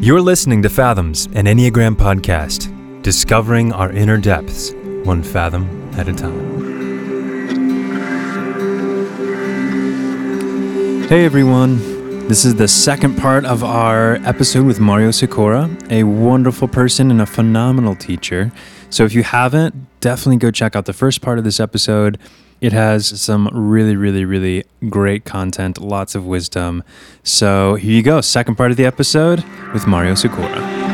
You're listening to Fathoms, an Enneagram podcast, discovering our inner depths, one fathom at a time. Hey everyone, this is the second part of our episode with Mario Sikora, a wonderful person and a phenomenal teacher. So if you haven't, definitely go check out the first part of this episode. It has some really, really, really great content, lots of wisdom. So here you go, second part of the episode with Mario Sikora.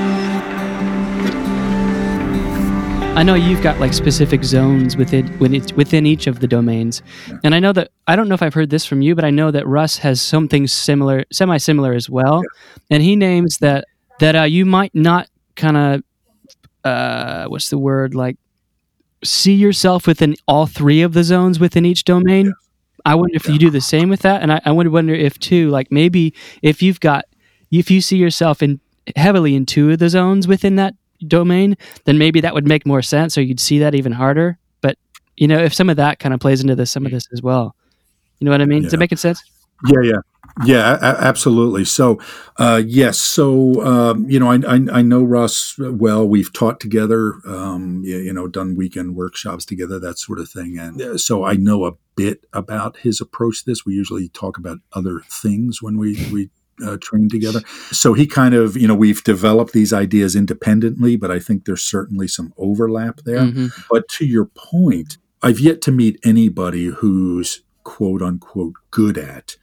I know you've got like specific zones within within each of the domains, and I know that I don't know if I've heard this from you, but I know that Russ has something similar, semi similar as well, and he names that that uh, you might not kind of uh, what's the word like see yourself within all three of the zones within each domain. I wonder if you do the same with that, and I, I would wonder if too, like maybe if you've got if you see yourself in heavily in two of the zones within that domain, then maybe that would make more sense, or you'd see that even harder. But you know, if some of that kind of plays into this, some of this as well. You know what I mean? Yeah. Is it making sense? Yeah, yeah. Yeah, a- absolutely. So, uh, yes. So, um, you know, I, I, I, know Russ well. We've taught together, um, you, you, know, done weekend workshops together, that sort of thing. And uh, so I know a bit about his approach to this. We usually talk about other things when we, we uh, train together. So he kind of, you know, we've developed these ideas independently, but I think there's certainly some overlap there. Mm-hmm. But to your point, I've yet to meet anybody who's quote unquote good at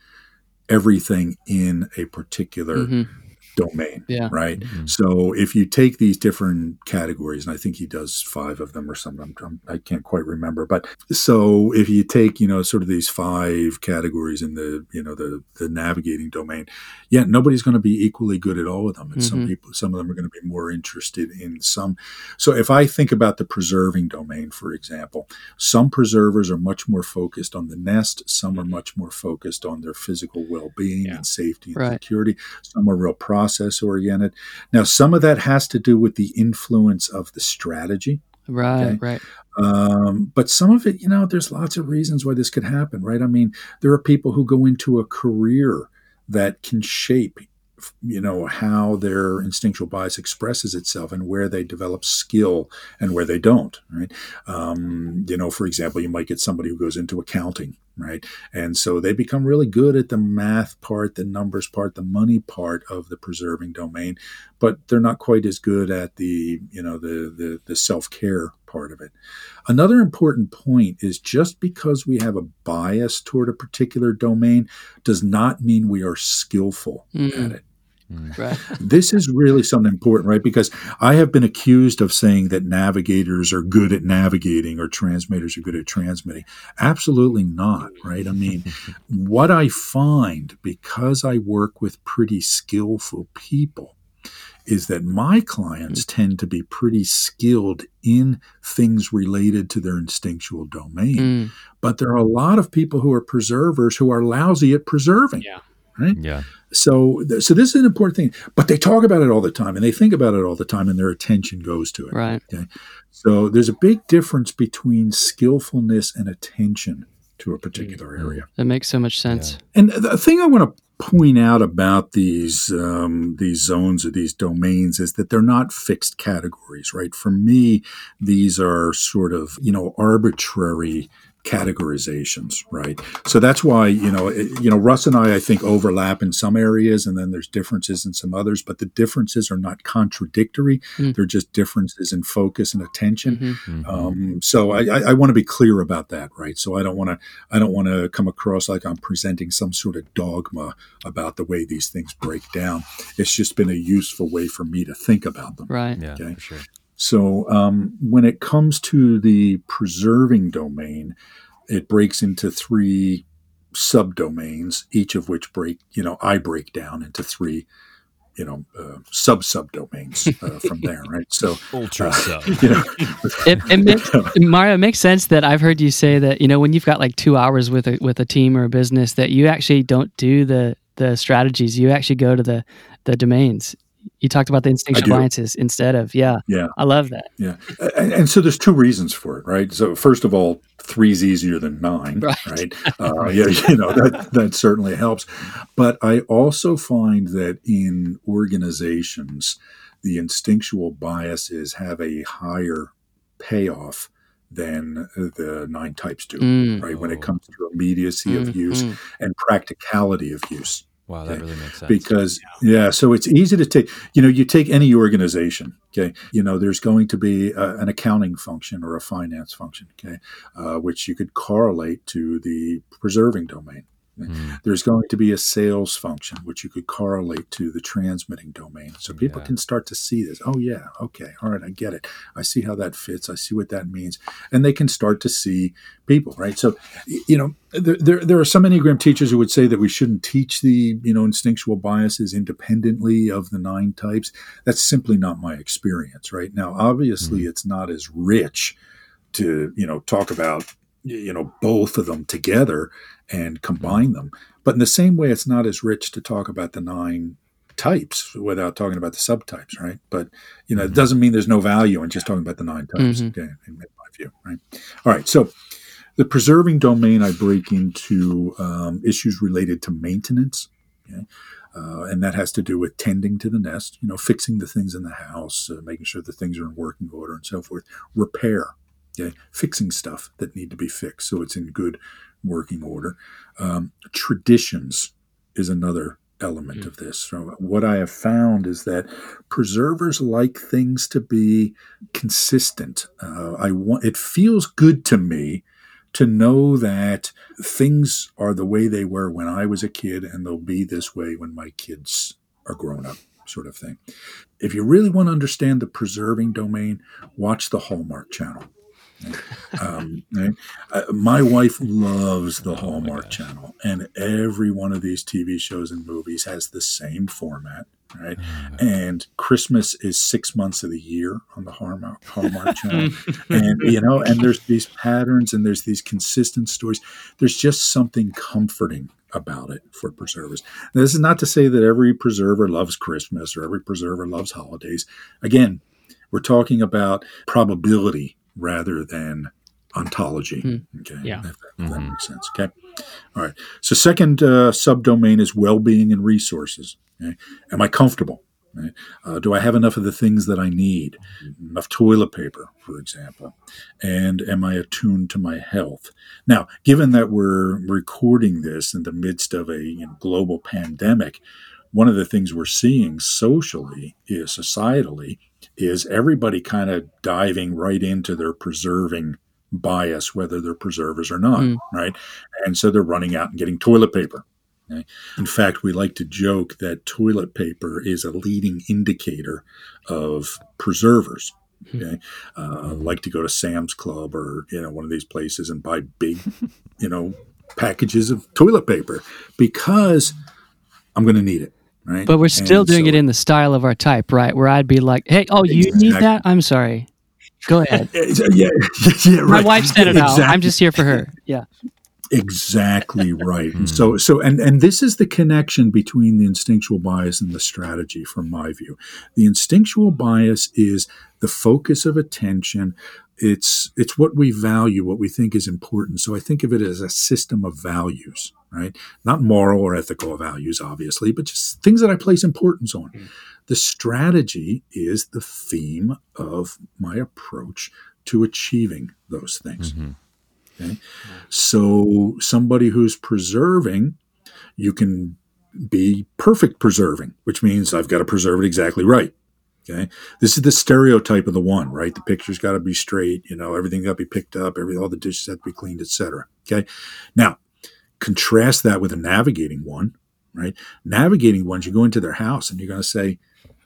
everything in a particular mm-hmm domain. Yeah. Right. Mm-hmm. So if you take these different categories, and I think he does five of them or something, I'm, I can not quite remember. But so if you take, you know, sort of these five categories in the, you know, the the navigating domain, yeah, nobody's going to be equally good at all of them. And mm-hmm. some people, some of them are going to be more interested in some. So if I think about the preserving domain, for example, some preservers are much more focused on the nest. Some are much more focused on their physical well-being yeah. and safety and right. security. Some are real process oriented. Now, some of that has to do with the influence of the strategy. Right, okay? right. Um, but some of it, you know, there's lots of reasons why this could happen, right? I mean, there are people who go into a career that can shape you know how their instinctual bias expresses itself and where they develop skill and where they don't right? Um, you know for example you might get somebody who goes into accounting right? And so they become really good at the math part the numbers part the money part of the preserving domain but they're not quite as good at the you know the the, the self-care part of it. Another important point is just because we have a bias toward a particular domain does not mean we are skillful mm. at it Mm. Right. This is really something important, right? Because I have been accused of saying that navigators are good at navigating or transmitters are good at transmitting. Absolutely not, right? I mean, what I find because I work with pretty skillful people is that my clients mm. tend to be pretty skilled in things related to their instinctual domain. Mm. But there are a lot of people who are preservers who are lousy at preserving. Yeah. Right? Yeah. So, so this is an important thing, but they talk about it all the time and they think about it all the time and their attention goes to it. Right. Okay. So there's a big difference between skillfulness and attention to a particular mm-hmm. area. That makes so much sense. Yeah. And the thing I want to point out about these um, these zones or these domains is that they're not fixed categories, right? For me, these are sort of you know arbitrary categorizations, right? So that's why you know it, you know Russ and I I think overlap in some areas, and then there's differences in some others. But the differences are not contradictory; mm-hmm. they're just differences in focus and attention. Mm-hmm. mm-hmm. Um, so I, I, I want to be clear about that, right? So I don't want to I don't want to come across like I'm presenting some sort of dogma about the way these things break down. It's just been a useful way for me to think about them, right? Yeah, okay? sure. So um, when it comes to the preserving domain, it breaks into three subdomains, each of which break, you know, I break down into three, you know, uh, sub subdomains uh, from there, right? So ultra uh, sub. You know, it, it makes, Mario, it makes sense that I've heard you say that you know when you've got like two hours with a with a team or a business that you actually don't do the the strategies, you actually go to the the domains You talked about the instinctual biases instead of yeah. Yeah. I love that. Yeah, and, and, so there's two reasons for it, right? So first of all, three's easier than nine, right? right? Uh, yeah, you know that that certainly helps. But I also find that in organizations, the instinctual biases have a higher payoff than the nine types do, Mm. right? When Oh. it comes to immediacy of use Mhm. and practicality of use Wow, that Okay. really makes sense. because yeah so it's easy to take you know you take any organization okay you know there's going to be a, an accounting function or a finance function okay uh, which you could correlate to the preserving domain Mm. there's going to be a sales function which you could correlate to the transmitting domain. So people Yeah. can start to see this. Oh yeah. Okay. All right. I get it. I see how that fits. I see what that means. And they can start to see people right? So you know there, there, there are some enneagram teachers who would say that we shouldn't teach the you know instinctual biases independently of the nine types. That's simply not my experience right? Now obviously it's not as rich to you know talk about you know both of them together and combine them but in the same way it's not as rich to talk about the nine types without talking about the subtypes right but you know it Mhm. doesn't mean there's no value in just talking about the nine types Mhm. okay, in my view right all right so the preserving domain i break into um, issues related to maintenance okay? uh, and that has to do with tending to the nest you know fixing the things in the house uh, making sure the things are in working order and so forth repair okay fixing stuff that need to be fixed so it's in good working order um, traditions is another element Mm. of this so what i have found is that preservers like things to be consistent uh, i want it feels good to me to know that things are the way they were when I was a kid and they'll be this way when my kids are grown up, sort of thing. If you really want to understand the preserving domain, watch the Hallmark channel. Um, right? uh, my wife loves the Hallmark gosh. channel, and every one of these TV shows and movies has the same format, right? Uh, And Christmas is six months of the year on the Hallmark, Hallmark channel and you know and there's these patterns and there's these consistent stories there's just something comforting about it for preservers Now, this is not to say that every preserver loves christmas or every preserver loves holidays again we're talking about probability rather than ontology Hmm. okay Yeah. if that, if that Mhm. makes sense okay all right so second uh, subdomain is well-being and resources okay? am i comfortable Right? Uh, do I have enough of the things that I need? Enough toilet paper, for example? And am I attuned to my health? Now, given that we're recording this in the midst of a you know, global pandemic, one of the things we're seeing socially is societally is everybody kind of diving right into their preserving bias, whether they're preservers or not, Mm. right? And so they're running out and getting toilet paper. okay? In fact, we like to joke that toilet paper is a leading indicator of preservers. Okay, uh, like to go to Sam's Club or you know one of these places and buy big, you know, packages of toilet paper because I'm going to need it. Right, But we're still And doing so- it in the style of our type, right? Where I'd be like, "Hey, oh, you need that? I'm sorry. Go ahead." Yeah, yeah, yeah, right. My wife said it out. Exactly. I'm just here for her. Yeah. exactly right Hmm. and so so and and this is the connection between the instinctual bias and the strategy from my view the instinctual bias is the focus of attention it's it's what we value what we think is important so i think of it as a system of values right not moral or ethical values obviously but just things that i place importance on the strategy is the theme of my approach to achieving those things mhm. so somebody who's preserving, you can be perfect preserving, which means I've got to preserve it exactly right. Okay. This is the stereotype of the one, right? The picture's got to be straight, you know, everything got to be picked up, every all the dishes have to be cleaned, etc. Okay. Now, contrast that with a navigating one, right? Navigating ones, you go into their house and you're going to say,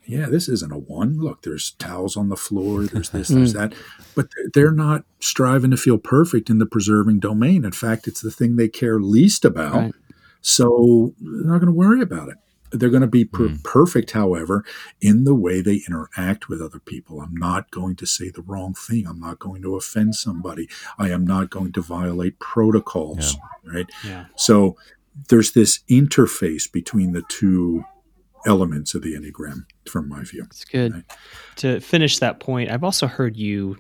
yeah, this isn't a one. Look, there's towels on the floor, there's this, there's hmm. that. But they're- they're not striving to feel perfect in the preserving domain. In fact, it's the thing they care least about. Right. So they're not going to worry about it. They're going to be per- Mm. perfect, however, in the way they interact with other people. I'm not going to say the wrong thing. I'm not going to offend somebody. I am not going to violate protocols, right? Yeah. So there's this interface between the two elements of the Enneagram from my view. It's good. Right. To finish that point, I've also heard you,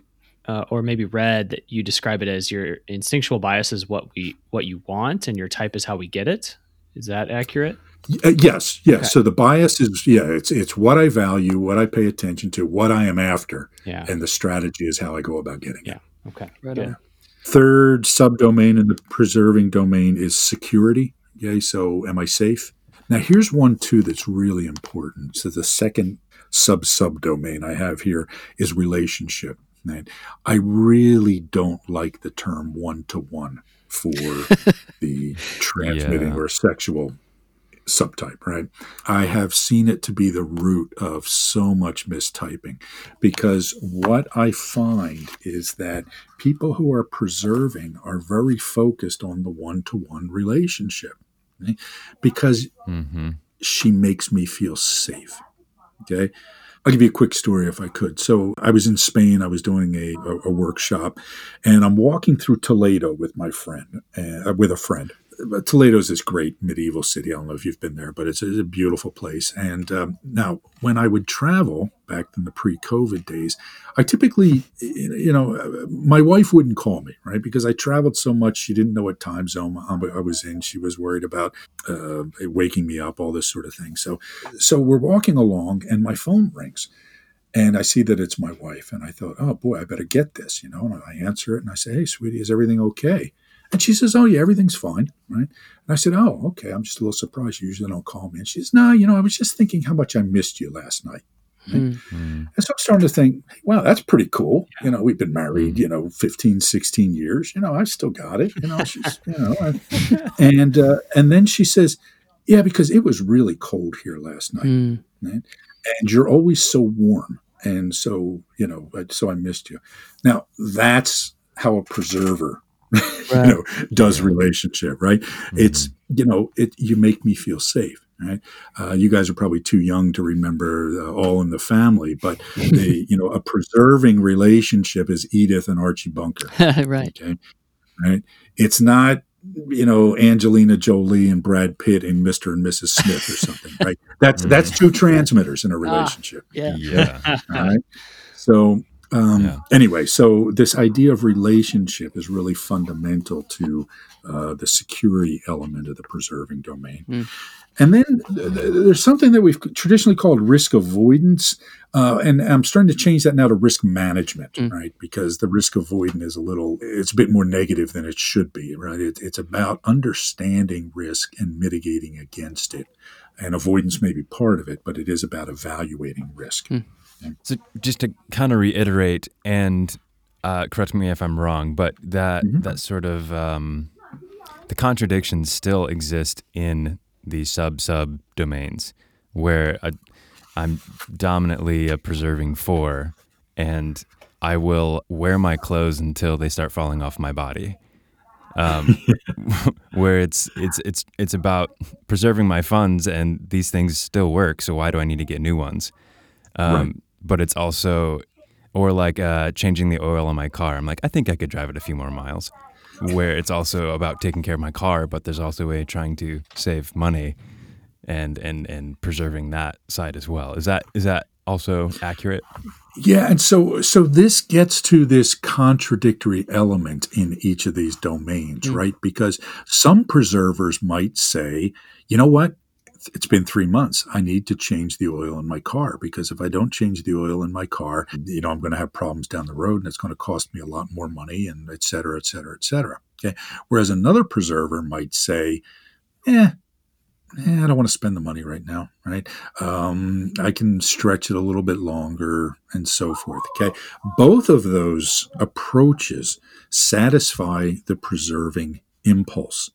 uh, or maybe read that you describe it as your instinctual bias is what we what you want, and your type is how we get it. Is that accurate? Uh, yes, yes. Okay. So the bias is yeah, it's it's what I value, what I pay attention to, what I am after, Yeah. and the strategy is how I go about getting it. Yeah. Okay. Right Yeah. on. Third subdomain in the preserving domain is security. Okay, so am I safe? Now here's one too that's really important. So the second sub subdomain I have here is relationship. And I really don't like the term one to one for the transmitting Yeah. or sexual subtype, right? I have seen it to be the root of so much mistyping because what I find is that people who are preserving are very focused on the one to one relationship right? because Mm-hmm. she makes me feel safe. Okay. I'll give you a quick story if I could. So I was in Spain. I was doing a, a, a workshop, and I'm walking through Toledo with my friend, uh, with a friend. But Toledo's this great medieval city. I don't know if you've been there, but it's, a beautiful place. And um, now, when I would travel back in the pre-COVID days, I typically, you know, uh, my wife wouldn't call me, right? Because I traveled so much, she didn't know what time zone I was in. She was worried about uh, waking me up, all this sort of thing. So, so we're walking along, and my phone rings, and I see that it's my wife, and I thought, oh boy, I better get this, you know. And I answer it, and I say, hey, sweetie, is everything okay? And she says, oh yeah, everything's fine, right? And I said, oh, okay. I'm just a little surprised. You usually don't call me. And she says, no, you know, I was just thinking how much I missed you last night. Hmm. Mm. And so I'm starting to think, wow, that's pretty cool. You know, we've been married, you know, 15, 16 years. You know, I've still got it. You know, she's, you know, I, and uh, and then she says, yeah, because it was really cold here last night, Hmm. and you're always so warm, and so you know, so I missed you. Now that's how a preserver, Right. you know, does relationship, right? It's you know, it you make me feel safe. Right, uh, you guys are probably too young to remember uh, All in the Family, but the you know a preserving relationship is Edith and Archie Bunker. right. Okay. Right. It's not, you know, Angelina Jolie and Brad Pitt and Mr. and Mrs. Smith or something, right? That's that's two transmitters in a relationship. Yeah. Yeah. All right. So um, Yeah. anyway, so this idea of relationship is really fundamental to uh, the security element of the preserving domain. Mm. And then th- th- there's something that we've traditionally called risk avoidance, uh, and I'm starting to change that now to risk management, Mm. right? Because the risk avoidance is a little, it's a bit more negative than it should be, right? It, it's about understanding risk and mitigating against it. And avoidance may be part of it, but it is about evaluating risk. So just to kind of reiterate, and uh, correct me if I'm wrong, but that Mhm. that sort of um, the contradictions still exist in the sub sub domains, where i I'm dominantly a preserving four, and I will wear my clothes until they start falling off my body. Um, where it's it's it's it's about preserving my funds, and these things still work. So why do I need to get new ones? Um, Right. But it's also, or like uh, changing the oil on my car. I'm like, I think I could drive it a few more miles. Where it's also about taking care of my car, but there's also a way of trying to save money, and and and preserving that side as well. Is that is that also accurate? Yeah, and so so this gets to this contradictory element in each of these domains, Mm. right? Because some preservers might say, you know what? It's been three months. I need to change the oil in my car because if I don't change the oil in my car, you know, I'm going to have problems down the road and it's going to cost me a lot more money and et cetera, et cetera, et cetera. Okay. Whereas another preserver might say, eh, eh, I don't want to spend the money right now, right? Um, I can stretch it a little bit longer and so forth. Okay. Both of those approaches satisfy the preserving impulse.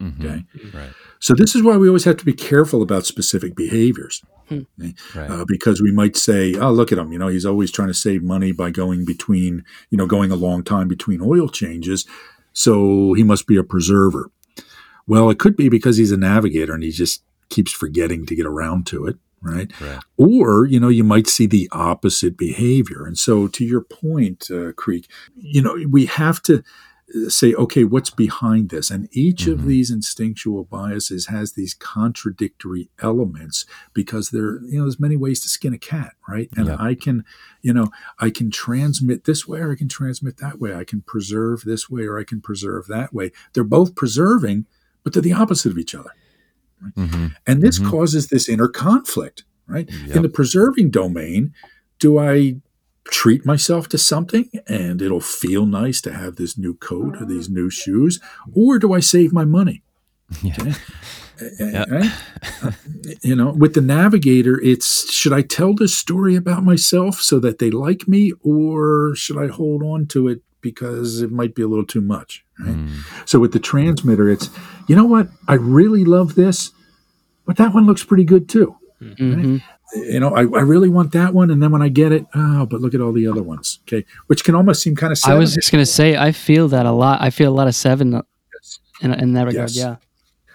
Mhm. Okay. Right. So this is why we always have to be careful about specific behaviors. Right. Uh, because we might say, "Oh, look at him! You know, he's always trying to save money by going between, you know, going a long time between oil changes, so he must be a preserver." Well, it could be because he's a navigator and he just keeps forgetting to get around to it, right? Right. Or, you know, you might see the opposite behavior. And so, to your point, uh, Creek, you know, we have to say, okay, what's behind this? And each Mhm. of these instinctual biases has these contradictory elements because there, you know, there's many ways to skin a cat, right? And Yeah. I can, you know, I can transmit this way or I can transmit that way. I can preserve this way or I can preserve that way. They're both preserving, but they're the opposite of each other. Mhm. And this Mhm. causes this inner conflict, right? Yep. In the preserving domain, do I treat myself to something and it'll feel nice to have this new coat or these new shoes? Or do I save my money? Yeah. Yeah. Right? Uh, you know, with the navigator, it's should I tell this story about myself so that they like me, or should I hold on to it because it might be a little too much? Right? Mm. So with the transmitter, it's you know what I really love this, but that one looks pretty good too. Mhm. You know, I, I really want that one, and then when I get it, oh, but look at all the other ones. Okay, which can almost seem kind of. I was just gonna say, I feel that a lot. I feel a lot of seven in, in that regard. Yes. Yeah.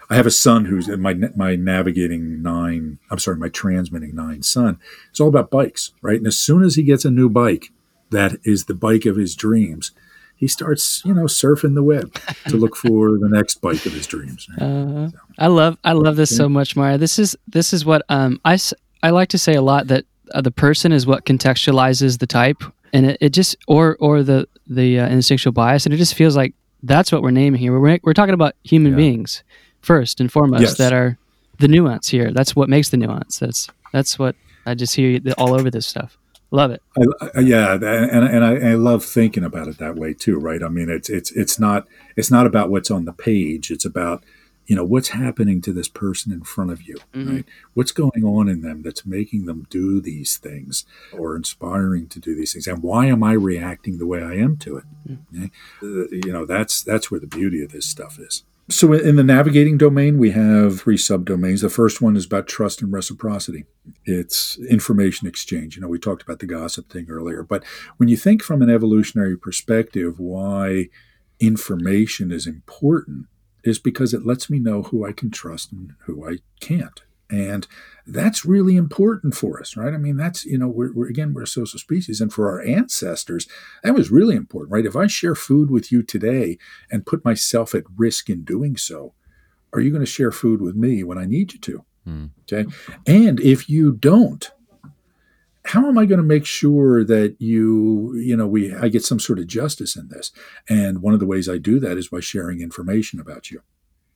I have a son who's my my navigating nine. I'm sorry, my transmitting nine son. It's all about bikes, right? And as soon as he gets a new bike, that is the bike of his dreams. He starts, you know, surfing the web to look for the next bike of his dreams. right? Uh, I love I love this so much, Mario. This is this is what um I I like to say a lot that uh, the person is what contextualizes the type, and it, it just or or the the uh, instinctual bias, and it just feels like that's what we're naming here. We're we're talking about human Yeah. beings first and foremost Yes. that are the nuance here. That's what makes the nuance. That's that's what I just hear all over this stuff. Love it. I, I- yeah, and and I, I love thinking about it that way too, right? I mean, it's it's it's not it's not about what's on the page. It's about you know what's happening to this person in front of you, Mhm. right? What's going on in them that's making them do these things or inspiring to do these things, and why am I reacting the way I am to it? Okay? Uh, you know, that's that's where the beauty of this stuff is. So in the navigating domain, we have three subdomains. The first one is about trust and reciprocity. It's information exchange. You know, we talked about the gossip thing earlier, but when you think from an evolutionary perspective, why information is important is because it lets me know who I can trust and who I can't. And that's really important for us, right? I mean, that's, you know, we're, we're again, we're a social species. And for our ancestors, that was really important, right? If I share food with you today and put myself at risk in doing so, are you going to share food with me when I need you to? Mm. Okay. And if you don't, how am I going to make sure that you, you know, we I get some sort of justice in this? And one of the ways I do that is by sharing information about you.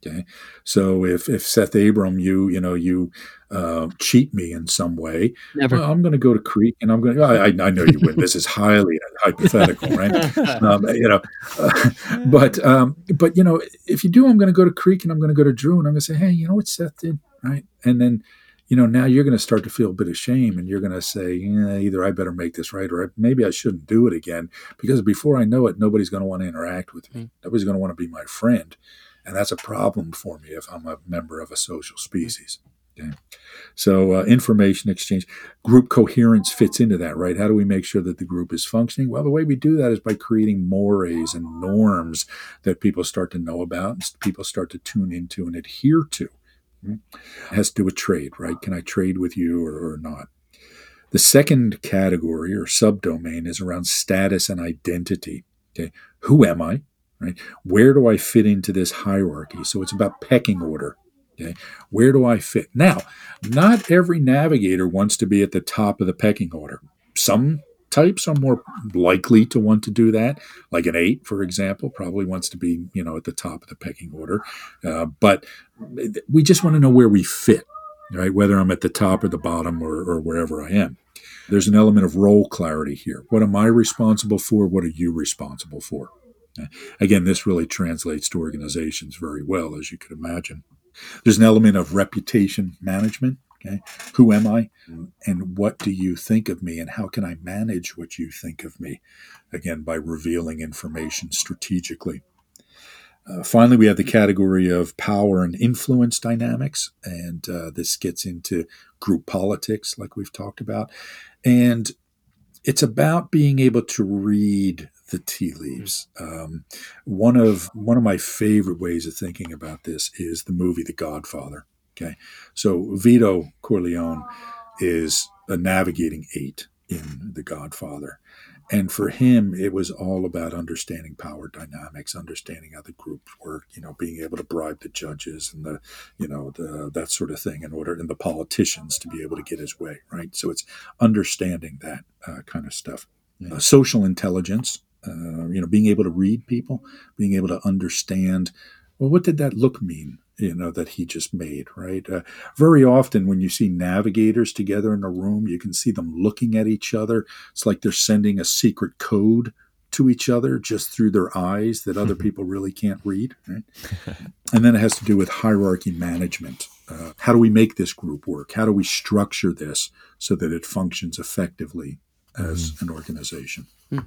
Okay. So if if Seth Abram, you you know you uh, cheat me in some way, Never. well, I'm going to go to Creek and I'm going to. I, I know you win. this is highly hypothetical, right? um, you know, uh, but um, but you know, if you do, I'm going to go to Creek and I'm going to go to Drew and I'm going to say, hey, you know what Seth did, right? And then, you know, now you're going to start to feel a bit of shame and you're going to say, yeah, either I better make this right or maybe I shouldn't do it again because before I know it, nobody's going to want to interact with me. Hmm. Nobody's going to want to be my friend, and that's a problem for me if I'm a member of a social hmm. species. Okay. So, uh, information exchange, group coherence fits into that, right? How do we make sure that the group is functioning? Well, the way we do that is by creating mores and norms that people start to know about, and people start to tune into and adhere to. It has to do with trade, right? Can I trade with you or, or not? The second category or subdomain is around status and identity. Okay. Who am I? Right? Where do I fit into this hierarchy? So it's about pecking order. Okay. Where do I fit? Now, not every navigator wants to be at the top of the pecking order. Some types are more likely to want to do that. Like an eight, for example, probably wants to be, you know, at the top of the pecking order. Uh, but we just want to know where we fit, right? Whether I'm at the top or the bottom or, or wherever I am. There's an element of role clarity here. What am I responsible for? What are you responsible for? Again, this really translates to organizations very well, as you could imagine. There's an element of reputation management. Okay. Who am I? And what do you think of me? And how can I manage what you think of me? Again, by revealing information strategically. Uh, finally, we have the category of power and influence dynamics. And uh, this gets into group politics, like we've talked about. And it's about being able to read the tea leaves. Um, one of one of my favorite ways of thinking about this is the movie The Godfather. Okay, so Vito Corleone is a navigating eight in The Godfather, And for him, it was all about understanding power dynamics, understanding how the groups work, you know, being able to bribe the judges and the, you know, the, that sort of thing in order, and the politicians to be able to get his way, right? So it's understanding that uh, kind of stuff. Uh, social intelligence, uh, you know, being able to read people, being able to understand, well, what did that look mean? You know that he just made right uh, very often when you see navigators together in a room you can see them looking at each other it's like they're sending a secret code to each other just through their eyes that other people really can't read right? and then it has to do with hierarchy management uh, how do we make this group work how do we structure this so that it functions effectively as mm. an organization mm.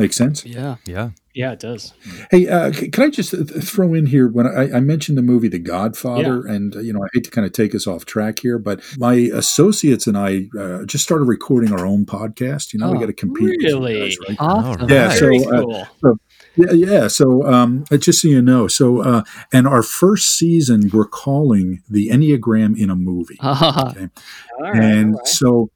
Make sense? Yeah. Yeah. Yeah, it does. Hey, uh, can I just throw in here when I, I mentioned the movie The Godfather, yeah. and uh, you know I hate to kind of take us off track here, but my associates and I uh, just started recording our own podcast. You know, oh, we got to compete. Really? Guys, right? Awesome. Yeah. So, uh, cool. so, yeah, yeah. So, um, uh, just so you know, so uh, and our first season we're calling the Enneagram in a movie. Okay? and so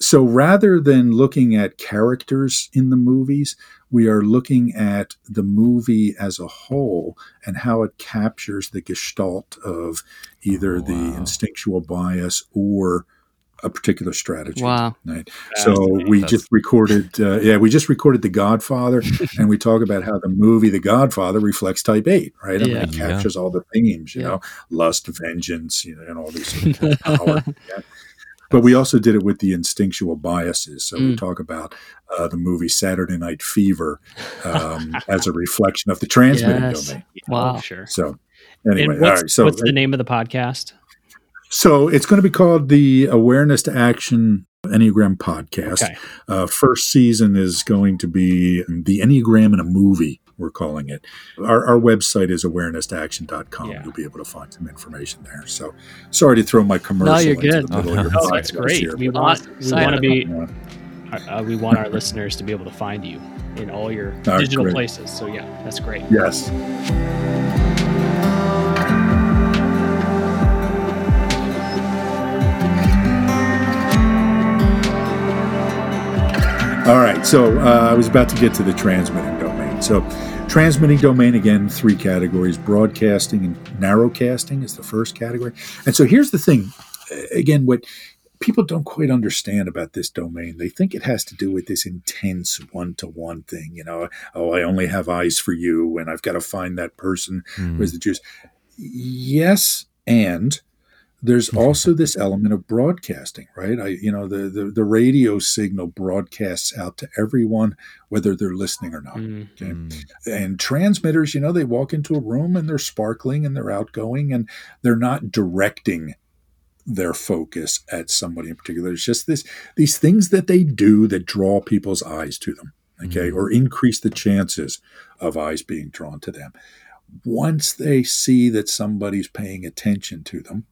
so rather than looking at characters in the movies, we are looking at the movie as a whole and how it captures the gestalt of either oh, wow. the instinctual bias or a particular strategy. Wow! Right. So we just recorded, uh, yeah, we just recorded The Godfather, and we talk about how the movie The Godfather reflects Type Eight, right? I yeah. mean, it captures yeah. all the themes, you yeah. know, lust, vengeance, you know, and all these sort of power. Yeah. But we also did it with the instinctual biases. So mm. we talk about uh, the movie Saturday Night Fever um, as a reflection of the transmitting yes. domain. Wow, oh, sure. So anyway, what's, all right. So what's the name of the podcast? So it's going to be called the Awareness to Action Enneagram Podcast. Okay. Uh, first season is going to be the Enneagram in a movie we're calling it. Our, our website is awarenessaction.com. Yeah. You'll be able to find some information there. So sorry to throw my commercial. No, you're good. Oh, no, that's great. Here, we want we want to be. Uh, we want our listeners to be able to find you in all your oh, digital great. places. So yeah, that's great. Yes. All right, so uh, I was about to get to the transmitting domain. So, transmitting domain again, three categories: broadcasting and narrowcasting is the first category. And so, here's the thing: again, what people don't quite understand about this domain, they think it has to do with this intense one-to-one thing. You know, oh, I only have eyes for you, and I've got to find that person mm. who's the juice. Yes, and there's also this element of broadcasting, right? I, you know, the, the, the radio signal broadcasts out to everyone, whether they're listening or not. Mm-hmm. Okay? And transmitters, you know, they walk into a room and they're sparkling and they're outgoing and they're not directing their focus at somebody in particular. It's just this these things that they do that draw people's eyes to them, okay, mm-hmm. or increase the chances of eyes being drawn to them. Once they see that somebody's paying attention to them,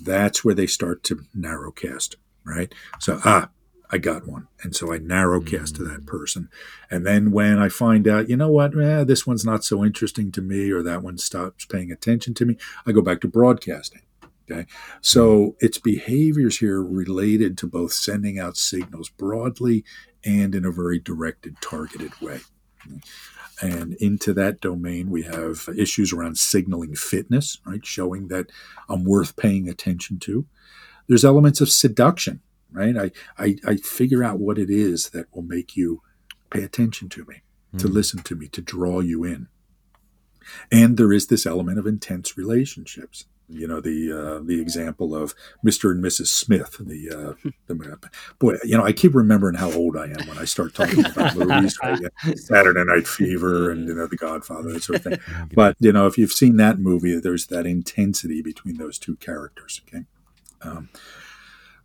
that's where they start to narrowcast, right? So, ah, I got one. And so I narrowcast mm. to that mm. person. And then when I find out, you know what, eh, this one's not so interesting to me, or that one stops paying attention to me, I go back to broadcasting. Okay. So mm. it's behaviors here related to both sending out signals broadly and in a very directed, targeted way. And into that domain, we have issues around signaling fitness, right? Showing that I'm worth paying attention to. There's elements of seduction, right? I, I, I figure out what it is that will make you pay attention to me, mm. to hmm. listen to me, to draw you in. And there is this element of intense relationships you know the uh, the example of Mr. and Mrs. Smith. The, uh, the boy, you know, I keep remembering how old I am when I start talking about movies, right? Saturday Night Fever, and you know, The Godfather, that sort of thing. But you know, if you've seen that movie, there's that intensity between those two characters. Okay, um,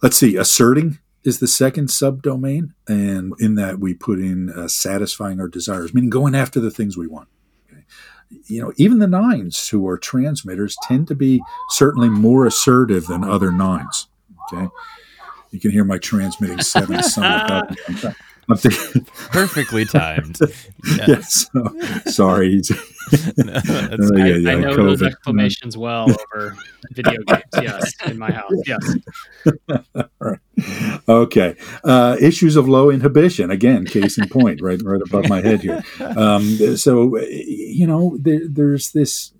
let's see, asserting is the second subdomain, and in that we put in uh, satisfying our desires, meaning going after the things we want you know, even the nines who are transmitters tend to be certainly more assertive than other nines. Okay. You can hear my transmitting seven son Perfectly timed. Yes. yes. sorry. no, uh, yeah, yeah, I, know COVID. those exclamations well over video games. Yes, in my house. Yes. All right. okay. Uh, issues of low inhibition. Again, case in point, right, right above my head here. Um, so, you know, there, there's this.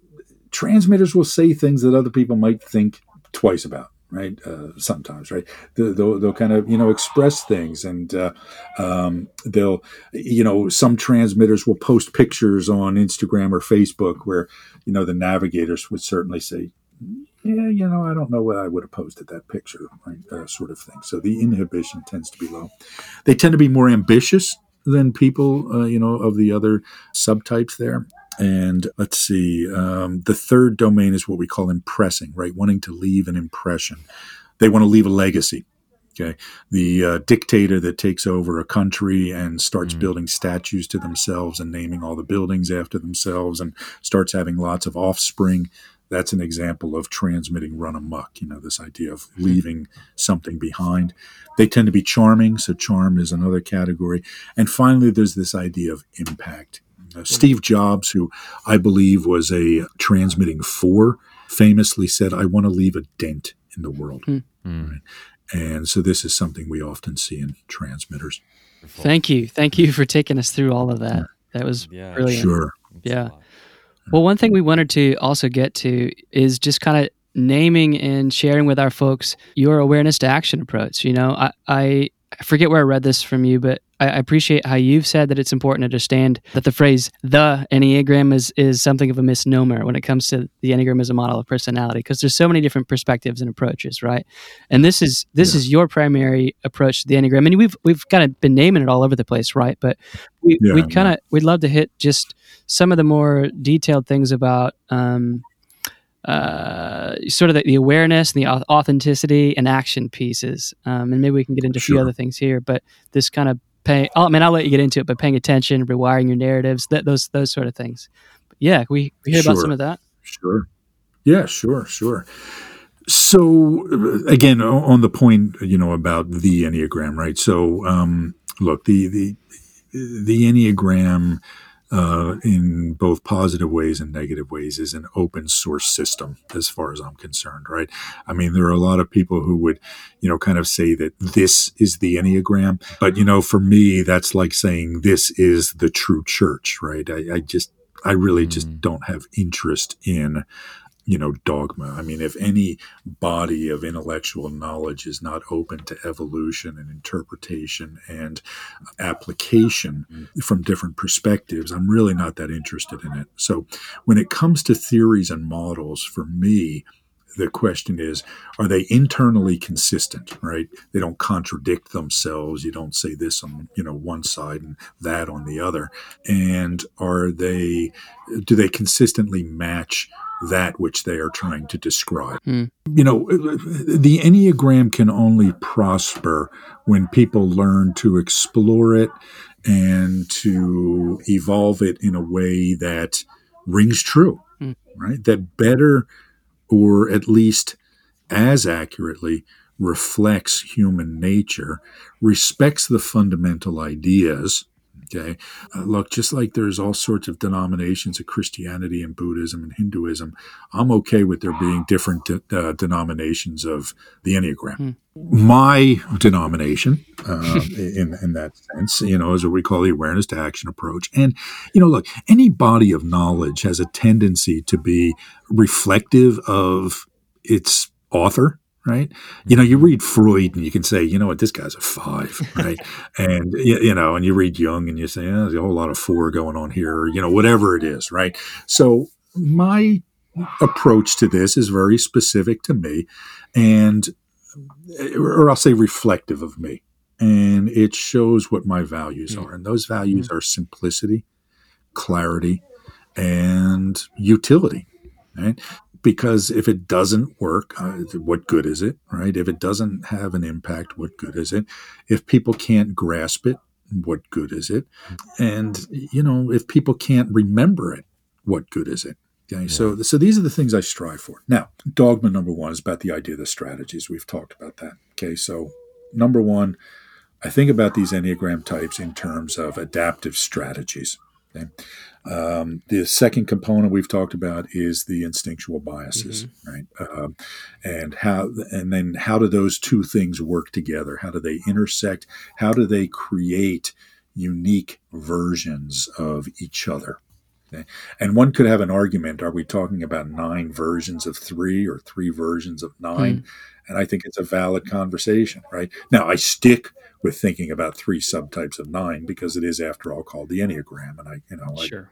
Transmitters will say things that other people might think twice about right? Uh, sometimes, right? They'll, they'll kind of, you know, express things and uh, um, they'll, you know, some transmitters will post pictures on Instagram or Facebook where, you know, the navigators would certainly say, yeah, you know, I don't know what I would have posted that picture, right? Uh, sort of thing. So the inhibition tends to be low. They tend to be more ambitious than people, uh, you know, of the other subtypes there. And let's see, um, the third domain is what we call impressing, right? Wanting to leave an impression. They want to leave a legacy. Okay. The uh, dictator that takes over a country and starts mm building statues to themselves and naming all the buildings after themselves and starts having lots of offspring that's an example of transmitting run amok, you know, this idea of hmm. leaving something behind. They tend to be charming, so charm is another category. And finally, there's this idea of impact. Uh, Steve Jobs, who I believe was a transmitting four, famously said, I want to leave a dent in the world. Mm. Right? And so this is something we often see in transmitters. Thank you. Thank you for taking us through all of that. That was yeah. brilliant. Sure. Yeah. Well, one thing we wanted to also get to is just kind of naming and sharing with our folks your awareness to action approach. You know, I, I forget where I read this from you, but I, appreciate how you've said that it's important to understand that the phrase "the Enneagram" is is something of a misnomer when it comes to the Enneagram as a model of personality, because there's so many different perspectives and approaches, right? And this is this yeah. is your primary approach to the Enneagram, and we've we've kind of been naming it all over the place, right? But we yeah, we kind of we'd love to hit just some of the more detailed things about. Um, uh, sort of the, the, awareness and the authenticity and action pieces. Um, and maybe we can get into a few other things here, but this kind of paying. Oh, I mean, I'll let you get into it, but paying attention, rewiring your narratives, that those those sort of things. But yeah, we, we hear sure. about some of that. Sure. Yeah. Sure. Sure. So again, on the point, you know, about the enneagram, right? So um, look, the the the enneagram uh, in both positive ways and negative ways is an open source system as far as I'm concerned, right? I mean, there are a lot of people who would, you know, kind of say that this is the Enneagram. But, you know, for me, that's like saying this is the true church, right? I, I just, I really just mm. don't have interest in you know, dogma. I mean, if any body of intellectual knowledge is not open to evolution and interpretation and application mm-hmm. from different perspectives, I'm really not that interested in it. So when it comes to theories and models, for me, the question is are they internally consistent right they don't contradict themselves you don't say this on you know one side and that on the other and are they do they consistently match that which they are trying to describe. Mm. You know, the Enneagram can only prosper when people learn to explore it and to evolve it in a way that rings true, mm. right? That better or at least as accurately reflects human nature, respects the fundamental ideas Okay. Uh, look, just like there's all sorts of denominations of Christianity and Buddhism and Hinduism, I'm okay with there being different de- uh, denominations of the Enneagram. Hmm. My denomination, uh, in, in that sense, you know, is what we call the awareness to action approach. And, you know, look, any body of knowledge has a tendency to be reflective of its author right? You know, you mm-hmm. read Freud and you can say, you know what, this guy's a five, right? and you know, and you read Jung and you say, oh, there's a whole lot of four going on here, or, you know, whatever it is, right? So my approach to this is very specific to me, and or I'll say reflective of me, and it shows what my values mm-hmm. are, and those values mm-hmm. are simplicity, clarity, and utility. Right? Because if it doesn't work, uh, what good is it, right? If it doesn't have an impact, what good is it? If people can't grasp it, what good is it? And you know, if people can't remember it, what good is it? Okay, yeah. so so these are the things I strive for. Now, dogma number one is about the idea of the strategies. We've talked about that. Okay, so number one, I think about these enneagram types in terms of adaptive strategies. Okay? Um, the second component we've talked about is the instinctual biases, mm-hmm. right? Um, and how, and then how do those two things work together? How do they intersect? How do they create unique versions of each other? Okay? And one could have an argument: Are we talking about nine versions of three or three versions of nine? Mm. And I think it's a valid conversation, right? Now, I stick with thinking about three subtypes of nine because it is, after all, called the Enneagram, and I, you know, sure.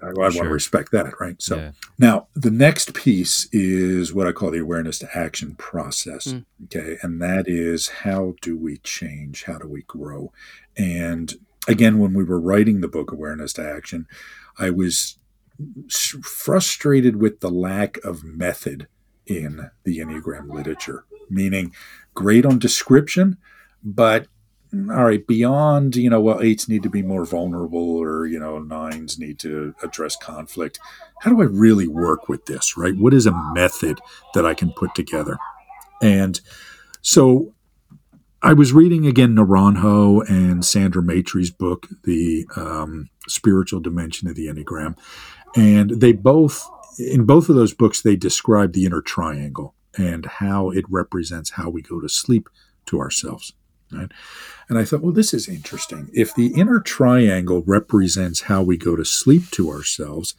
I, I, I sure. want to respect that, right? So yeah. now the next piece is what I call the awareness to action process. Mm. Okay, and that is how do we change? How do we grow? And again, when we were writing the book Awareness to Action, I was frustrated with the lack of method in the Enneagram literature, meaning great on description, but all right, beyond, you know, well, eights need to be more vulnerable or, you know, nines need to address conflict. How do I really work with this, right? What is a method that I can put together? And so I was reading again Naranjo and Sandra Maitri's book, The um, Spiritual Dimension of the Enneagram. And they both in both of those books, they describe the inner triangle and how it represents how we go to sleep to ourselves. Right? And I thought, well, this is interesting. If the inner triangle represents how we go to sleep to ourselves,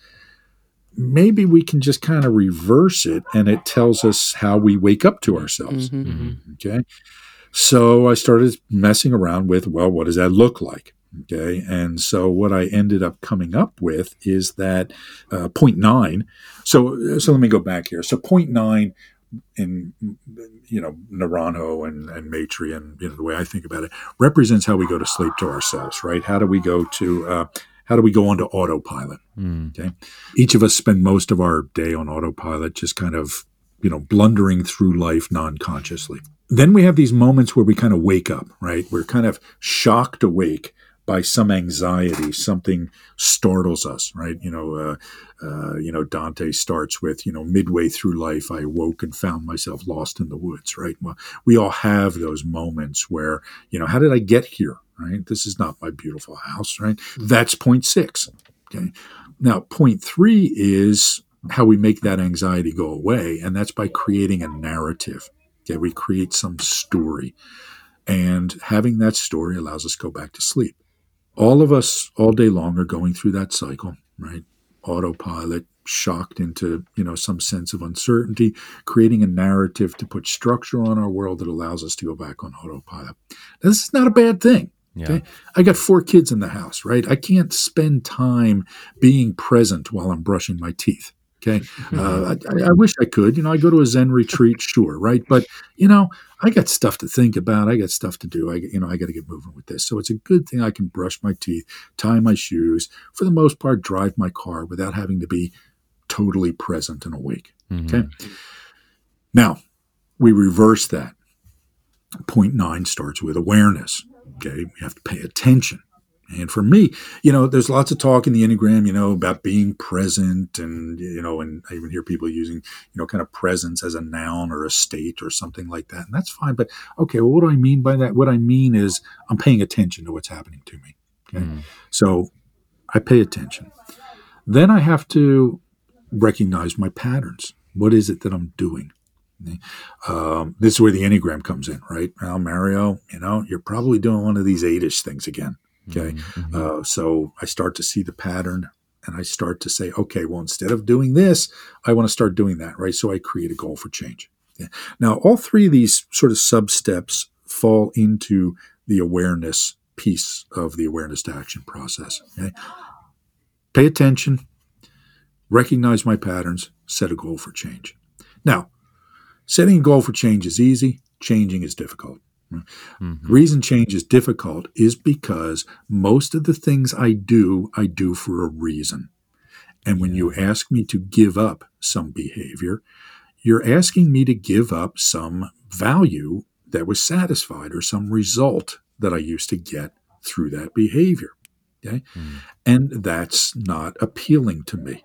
maybe we can just kind of reverse it and it tells us how we wake up to ourselves. Mm-hmm. mm-hmm. Okay. So I started messing around with, well, what does that look like? Okay. And so what I ended up coming up with is that uh, 0.9. So, so let me go back here. So 0.9 in, you know, Naranjo and, and Maitri and, you know, the way I think about it represents how we go to sleep to ourselves, right? How do we go to, uh, how do we go onto autopilot? Mm. Okay. Each of us spend most of our day on autopilot, just kind of, you know, blundering through life non consciously. Then we have these moments where we kind of wake up, right? We're kind of shocked awake by some anxiety, something startles us, right? You know, uh, uh, you know, Dante starts with, you know, midway through life, I woke and found myself lost in the woods, right? Well, we all have those moments where, you know, how did I get here, right? This is not my beautiful house, right? That's point six. Okay. Now, point three is how we make that anxiety go away, and that's by creating a narrative. Okay, we create some story, and having that story allows us to go back to sleep all of us all day long are going through that cycle, right? Autopilot, shocked into you know some sense of uncertainty, creating a narrative to put structure on our world that allows us to go back on autopilot. Now, this is not a bad thing. Yeah. Okay? I got four kids in the house, right? I can't spend time being present while I'm brushing my teeth. Okay. Mm-hmm. Uh, I, I, wish I could. You know, I go to a Zen retreat, sure, right? But, you know, I got stuff to think about. I got stuff to do. I, you know, I got to get moving with this. So it's a good thing I can brush my teeth, tie my shoes, for the most part, drive my car without having to be totally present and awake. Mm-hmm. Okay. Now, we reverse that. Point nine starts with awareness. Okay. We have to pay attention. And for me, you know, there's lots of talk in the Enneagram, you know, about being present and, you know, and I even hear people using, you know, kind of presence as a noun or a state or something like that. And that's fine. But okay, well, what do I mean by that? What I mean is I'm paying attention to what's happening to me. Okay. Mm. So I pay attention. Then I have to recognize my patterns. What is it that I'm doing? Um, this is where the Enneagram comes in, right? Well, Mario, you know, you're probably doing one of these eightish things again. Okay. Mm-hmm. Uh, so I start to see the pattern and I start to say, okay, well, instead of doing this, I want to start doing that, right? So I create a goal for change. Yeah. Now, all three of these sort of sub steps fall into the awareness piece of the awareness to action process. Okay? Pay attention, recognize my patterns, set a goal for change. Now, setting a goal for change is easy, changing is difficult. Mm-hmm. Reason change is difficult is because most of the things I do, I do for a reason. And when you ask me to give up some behavior, you're asking me to give up some value that was satisfied or some result that I used to get through that behavior. Okay. Mm. And that's not appealing to me.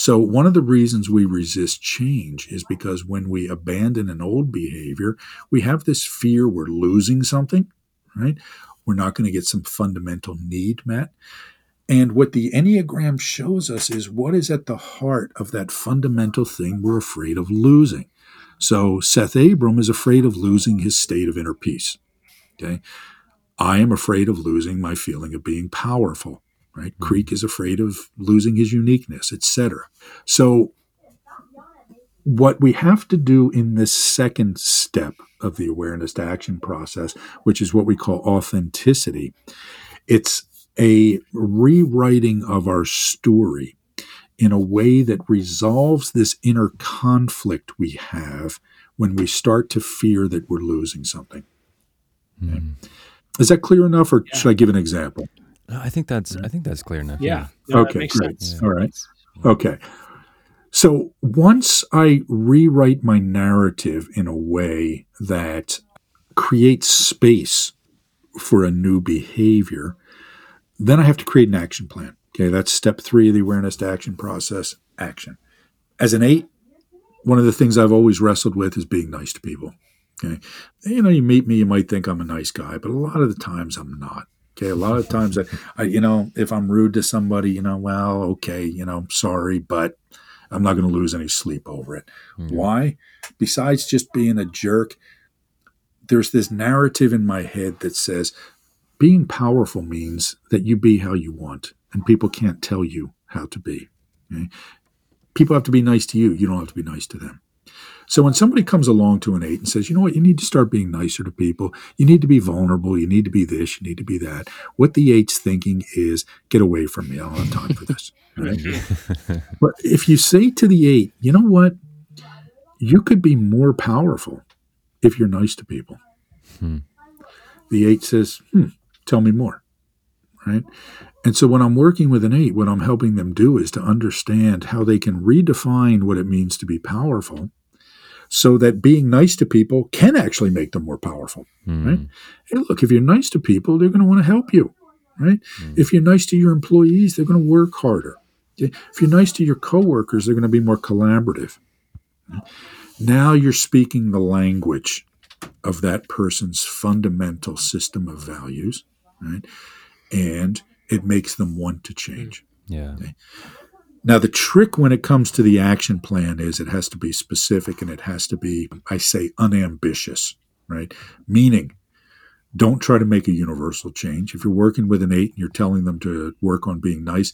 So, one of the reasons we resist change is because when we abandon an old behavior, we have this fear we're losing something, right? We're not going to get some fundamental need met. And what the Enneagram shows us is what is at the heart of that fundamental thing we're afraid of losing. So Seth Abram is afraid of losing his state of inner peace. Okay. I am afraid of losing my feeling of being powerful. Right. Mm-hmm. Creek is afraid of losing his uniqueness, etc. So what we have to do in this second step of the awareness to action process, which is what we call authenticity, it's a rewriting of our story in a way that resolves this inner conflict we have when we start to fear that we're losing something. Mm. Is that clear enough, or yeah. should I give an example? I think that's I think that's clear enough. Yeah. yeah. No, okay. Great. Yeah. All right. Okay. So once I rewrite my narrative in a way that creates space for a new behavior, then I have to create an action plan. Okay, that's step three of the awareness to action process action. As an eight, one of the things I've always wrestled with is being nice to people. Okay, you know, you meet me, you might think I'm a nice guy, but a lot of the times I'm not. Okay, a lot of times I, I you know, if I'm rude to somebody, you know, well, okay, you know, sorry, but I'm not going to lose any sleep over it. Mm-hmm. Why? Besides just being a jerk, there's this narrative in my head that says being powerful means that you be how you want, and people can't tell you how to be. Okay? People have to be nice to you. You don't have to be nice to them. So when somebody comes along to an eight and says, you know what, you need to start being nicer to people, you need to be vulnerable, you need to be this, you need to be that, what the eight's thinking is, get away from me. I don't have time for this. Right? but if you say to the eight, you know what, you could be more powerful if you're nice to people. Hmm. The eight says, hmm, tell me more. Right? And so when I'm working with an eight, what I'm helping them do is to understand how they can redefine what it means to be powerful so that being nice to people can actually make them more powerful. Mm. Right? Hey, look, if you're nice to people, they're going to want to help you. Right? Mm. If you're nice to your employees, they're going to work harder. If you're nice to your coworkers, they're going to be more collaborative. Now you're speaking the language of that person's fundamental system of values, right? And it makes them want to change. Yeah. Okay? Now, the trick when it comes to the action plan is it has to be specific and it has to be, I say, unambitious, right? Meaning, don't try to make a universal change. If you're working with an eight and you're telling them to work on being nice,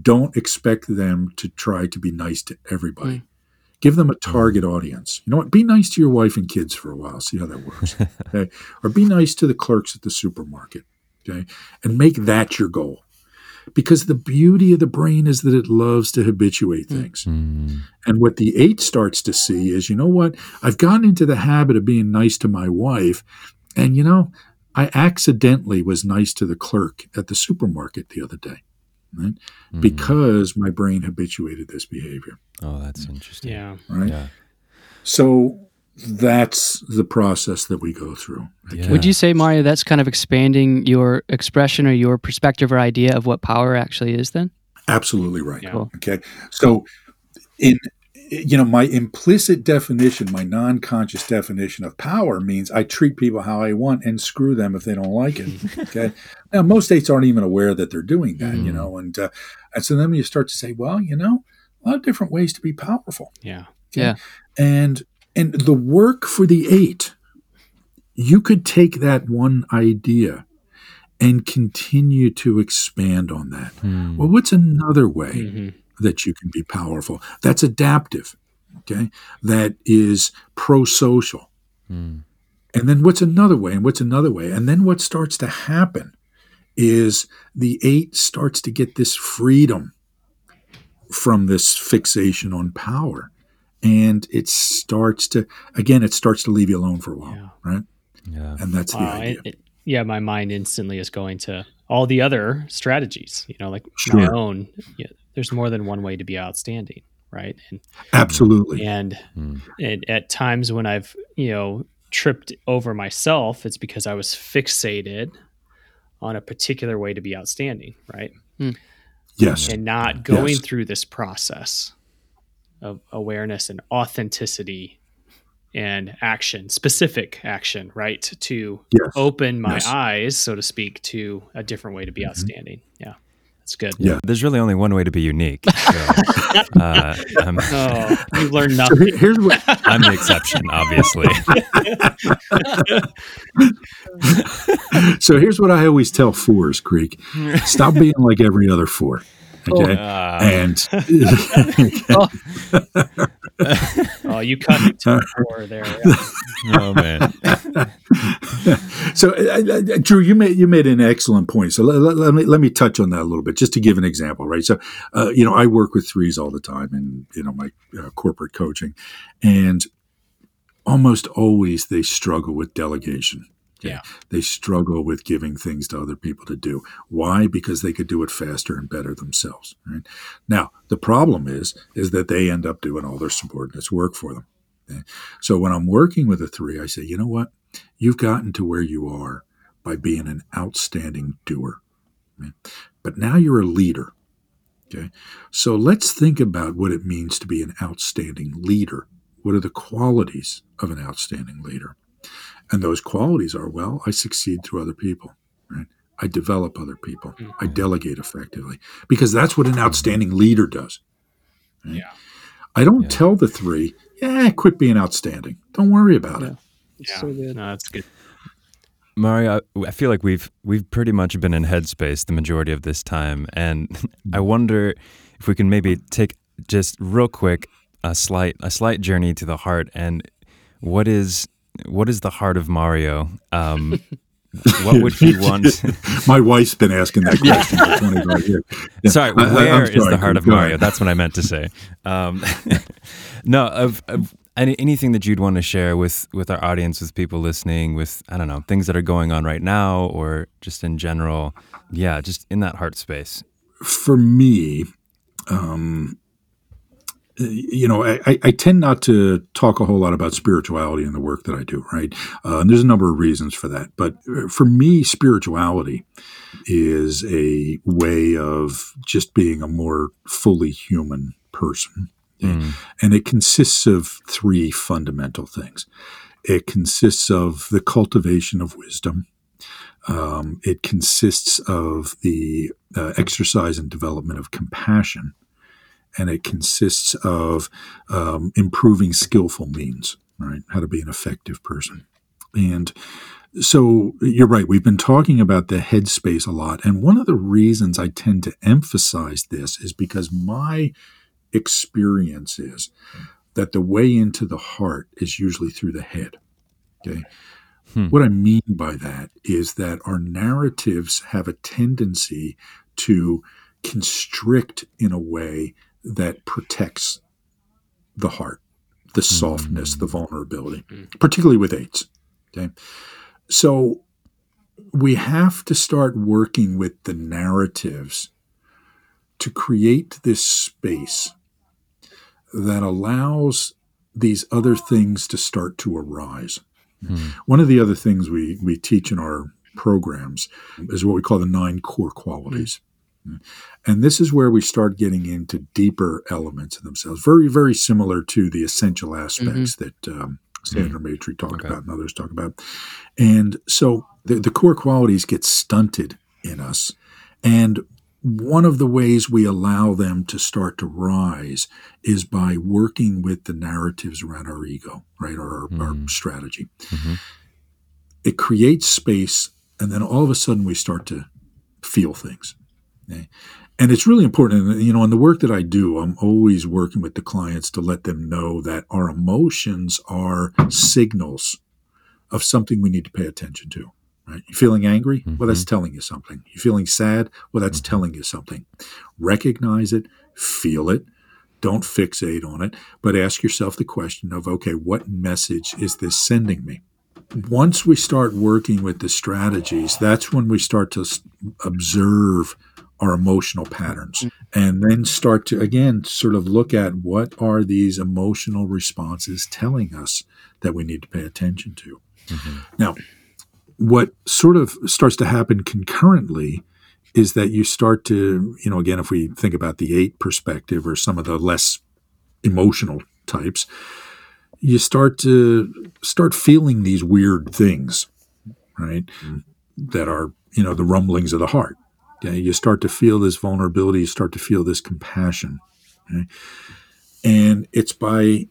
don't expect them to try to be nice to everybody. Mm. Give them a target audience. You know what? Be nice to your wife and kids for a while. See how that works. Okay. or be nice to the clerks at the supermarket. Okay. And make that your goal because the beauty of the brain is that it loves to habituate mm. things. Mm-hmm. And what the eight starts to see is, you know what? I've gotten into the habit of being nice to my wife. And, you know, I accidentally was nice to the clerk at the supermarket the other day, right? Mm-hmm. Because my brain habituated this behavior. Oh, that's interesting. Yeah. Right. Yeah. So that's the process that we go through. Yeah. Would you say, Mario, that's kind of expanding your expression or your perspective or idea of what power actually is then? Absolutely right. Yeah. Okay. So, in you know, my implicit definition, my non-conscious definition of power means I treat people how I want and screw them if they don't like it. Okay. now, most states aren't even aware that they're doing that, mm. you know, and uh, and so then you start to say, well, you know, a lot of different ways to be powerful. Yeah. Okay? Yeah. And and the work for the eight, you could take that one idea and continue to expand on that. Mm. Well, what's another way mm-hmm. that you can be powerful? That's adaptive, okay? That is pro social. Mm. And then what's another way? And what's another way? And then what starts to happen is the eight starts to get this freedom from this fixation on power and it starts to again it starts to leave you alone for a while yeah. right yeah and that's the uh, idea it, yeah my mind instantly is going to all the other strategies you know like sure. my own yeah, there's more than one way to be outstanding right and, absolutely and, mm. and at times when i've you know tripped over myself it's because i was fixated on a particular way to be outstanding right mm. yes and not going yes. through this process of awareness and authenticity and action, specific action, right? To yes. open my yes. eyes, so to speak, to a different way to be mm-hmm. outstanding. Yeah. That's good. Yeah. There's really only one way to be unique. So, uh, I'm, Oh, you learned So nothing. here- here's what I'm the exception, obviously. so here's what I always tell fours, Creek. Stop being like every other four. Okay. Uh, and Oh, you cut me to the core there. Yeah. oh man. so, uh, uh, Drew, you made you made an excellent point. So let, let- let me let me touch on that a little bit, just to give an example, right? So, uh, you know, I work with threes all the time, in you know my uh, corporate coaching, and almost always they struggle with delegation. Yeah. They struggle with giving things to other people to do. Why? Because they could do it faster and better themselves. Right? Now, the problem is, is that they end up doing all their subordinates work for them. Okay? So when I'm working with a three, I say, you know what? You've gotten to where you are by being an outstanding doer. But now you're a leader. Okay. So let's think about what it means to be an outstanding leader. What are the qualities of an outstanding leader? And those qualities are well, I succeed through other people, right? I develop other people. I mm-hmm. delegate effectively because that's what an outstanding leader does. right? Yeah. I don't Yeah. tell the three, yeah, quit being outstanding. Don't worry about it. Yeah. So good. No, that's good. Mario, I I feel like we've we've pretty much been in headspace the majority of this time, and I mm-hmm. wonder if we can maybe take just real quick a slight a slight journey to the heart and what is what is the heart of Mario? Um, what would he want? My wife's been asking that question for 25 years. Yeah. Sorry, I- I- where is the heart of Mario? That's what I meant to say. Um, no, of, of any, anything that you'd want to share with with our audience, with people listening, with I don't know things that are going on right now, or just in general. Yeah, just in that heart space. for me, um, you know, I, I- tend not to talk a whole lot about spirituality in the work that I do, right? Uh, and there's a number of reasons for that. But uh, for me, spirituality is a way of just being a more fully human person. Mm. And it consists of three fundamental things. It consists of the cultivation of wisdom. Um, it consists of the uh, exercise and development of compassion. And it consists of um, improving skillful means, right? How to be an effective person. And so you're right. We've been talking about the headspace a lot. And one of the reasons I tend to emphasize this is because my experience is that the way into the heart is usually through the head. Okay. Hmm. What I mean by that is that our narratives have a tendency to constrict in a way that protects the heart, the softness, the vulnerability, particularly with eights. Okay. So we have to start working with the narratives to create this space that allows these other things to start to arise. Hmm. One of the other things we, we teach in our programs is what we call the nine core qualities. And this is where we start getting into deeper elements of themselves, very, very similar to the essential aspects that um, Sandra Maitri talked Okay. about and others talk about. And so the, the core qualities get stunted in us. And one of the ways we allow them to start to rise is by working with the narratives around our ego, right? Or our, our Mhm. strategy. Mhm. It creates space, and then all of a sudden we start to feel things. And it's really important. And, you know, in the work that I do, I'm always working with the clients to let them know that our emotions are signals of something we need to pay attention to. Right? You feeling angry? Well, that's mm-hmm. telling you something. You feeling sad? Well, that's mm-hmm. telling you something. Recognize it, feel it. Don't fixate on it, but ask yourself the question of, okay, what message is this sending me? Once we start working with the strategies, that's when we start to observe our emotional patterns mm. and then start to, again, sort of look at what are these emotional responses telling us that we need to pay attention to. Mm-hmm. Now, what sort of starts to happen concurrently is that you start to, you know, again, if we think about the eight perspective or some of the less emotional types, you start to start feeling these weird things, right? Mm. That are, you know, the rumblings of the heart. Okay, you start to feel this vulnerability, you start to feel this compassion. Okay? And it's by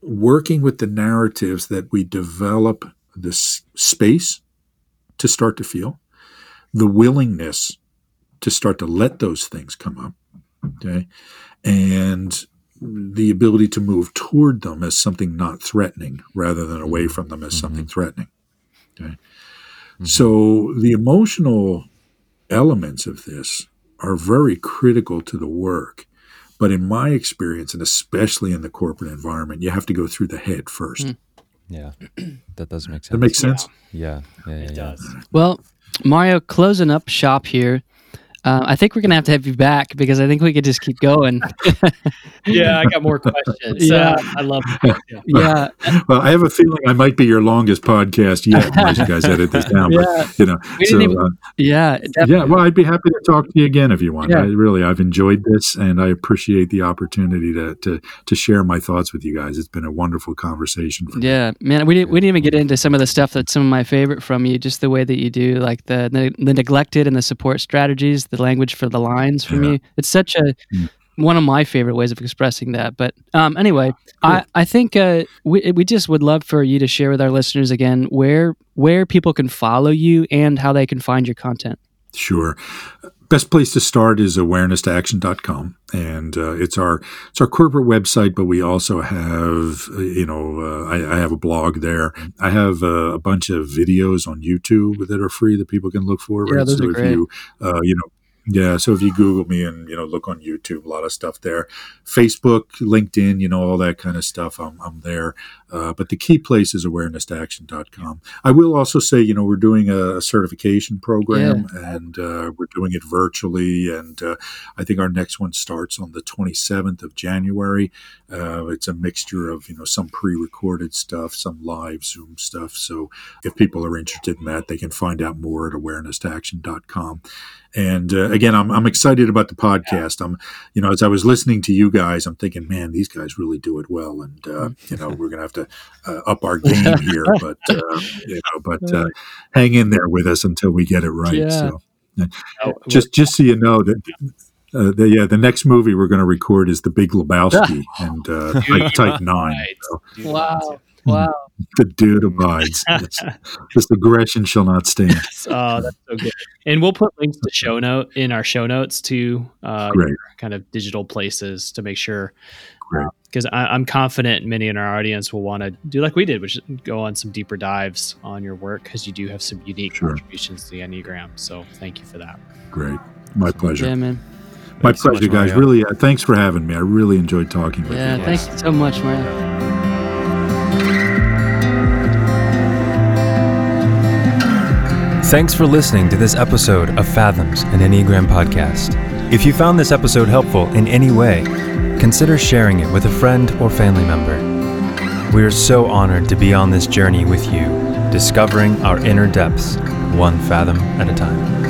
working with the narratives that we develop this space to start to feel, the willingness to start to let those things come up, okay, and the ability to move toward them as something not threatening rather than away from them as something threatening. Okay. Mm-hmm. So the emotional elements of this are very critical to the work. But in my experience, and especially in the corporate environment, you have to go through the head first. Mm. Yeah, that does make sense. That makes sense. Yeah, yeah, yeah. yeah it yeah. does. Well, Mario, closing up shop here. Uh, I think we're gonna have to have you back because I think we could just keep going. yeah, I got more questions. Yeah, uh, I love. It. Yeah. yeah. Well, I have a feeling I might be your longest podcast yet. Unless you guys edit this down, yeah. but you know, so, even, uh, yeah, definitely. yeah. Well, I'd be happy to talk to you again if you want. Yeah. I really, I've enjoyed this, and I appreciate the opportunity to to to share my thoughts with you guys. It's been a wonderful conversation. yeah, me. man. We didn't we didn't even get into some of the stuff that's some of my favorite from you. Just the way that you do, like the the, the neglected and the support strategies, the language for the lines for yeah. me. It's such a mm. one of my favorite ways of expressing that. But um, anyway, cool. I I think uh, we we just would love for you to share with our listeners again where where people can follow you and how they can find your content. Sure. Best place to start is awareness2action.com, and uh, it's our it's our corporate website. But we also have uh, you know uh, I, I, have a blog there. I have uh, a bunch of videos on YouTube that are free that people can look for. Right? Yeah, those so are if great. you uh, you know yeah, so if you Google me and you know look on YouTube, a lot of stuff there, Facebook, LinkedIn, you know all that kind of stuff. I'm, I'm there, uh, but the key place is awareness2action.com. I will also say, you know, we're doing a, certification program yeah. and uh, we're doing it virtually, and uh, I think our next one starts on the 27th of January. Uh, it's a mixture of you know some pre-recorded stuff, some live Zoom stuff. So if people are interested in that, they can find out more at awareness2action.com. And uh, again, I'm, I'm excited about the podcast. I'm, you know, as I was listening to you guys, I'm thinking, man, these guys really do it well. And, uh, you know, we're going to have to uh, up our game here, but, uh, you know, but uh, hang in there with us until we get it right. Yeah. So oh, just, just so you know that, uh, the, yeah, the next movie we're going to record is The Big Lebowski and uh, type, type Nine. So. Wow. Wow. The dude abides. this aggression shall not stand. oh, that's so good. And we'll put links to show note in our show notes to uh, kind of digital places to make sure. Because uh, I'm confident many in our audience will want to do like we did, which is go on some deeper dives on your work because you do have some unique sure. contributions to the Enneagram. So thank you for that. Great. My pleasure. Yeah, man. My thanks pleasure, so much, guys. Mario. Really, uh, thanks for having me. I really enjoyed talking with yeah, you. Yeah, thanks so much, Mario. Thanks for listening to this episode of Fathoms, an Enneagram podcast. If you found this episode helpful in any way, consider sharing it with a friend or family member. We are so honored to be on this journey with you, discovering our inner depths, one fathom at a time.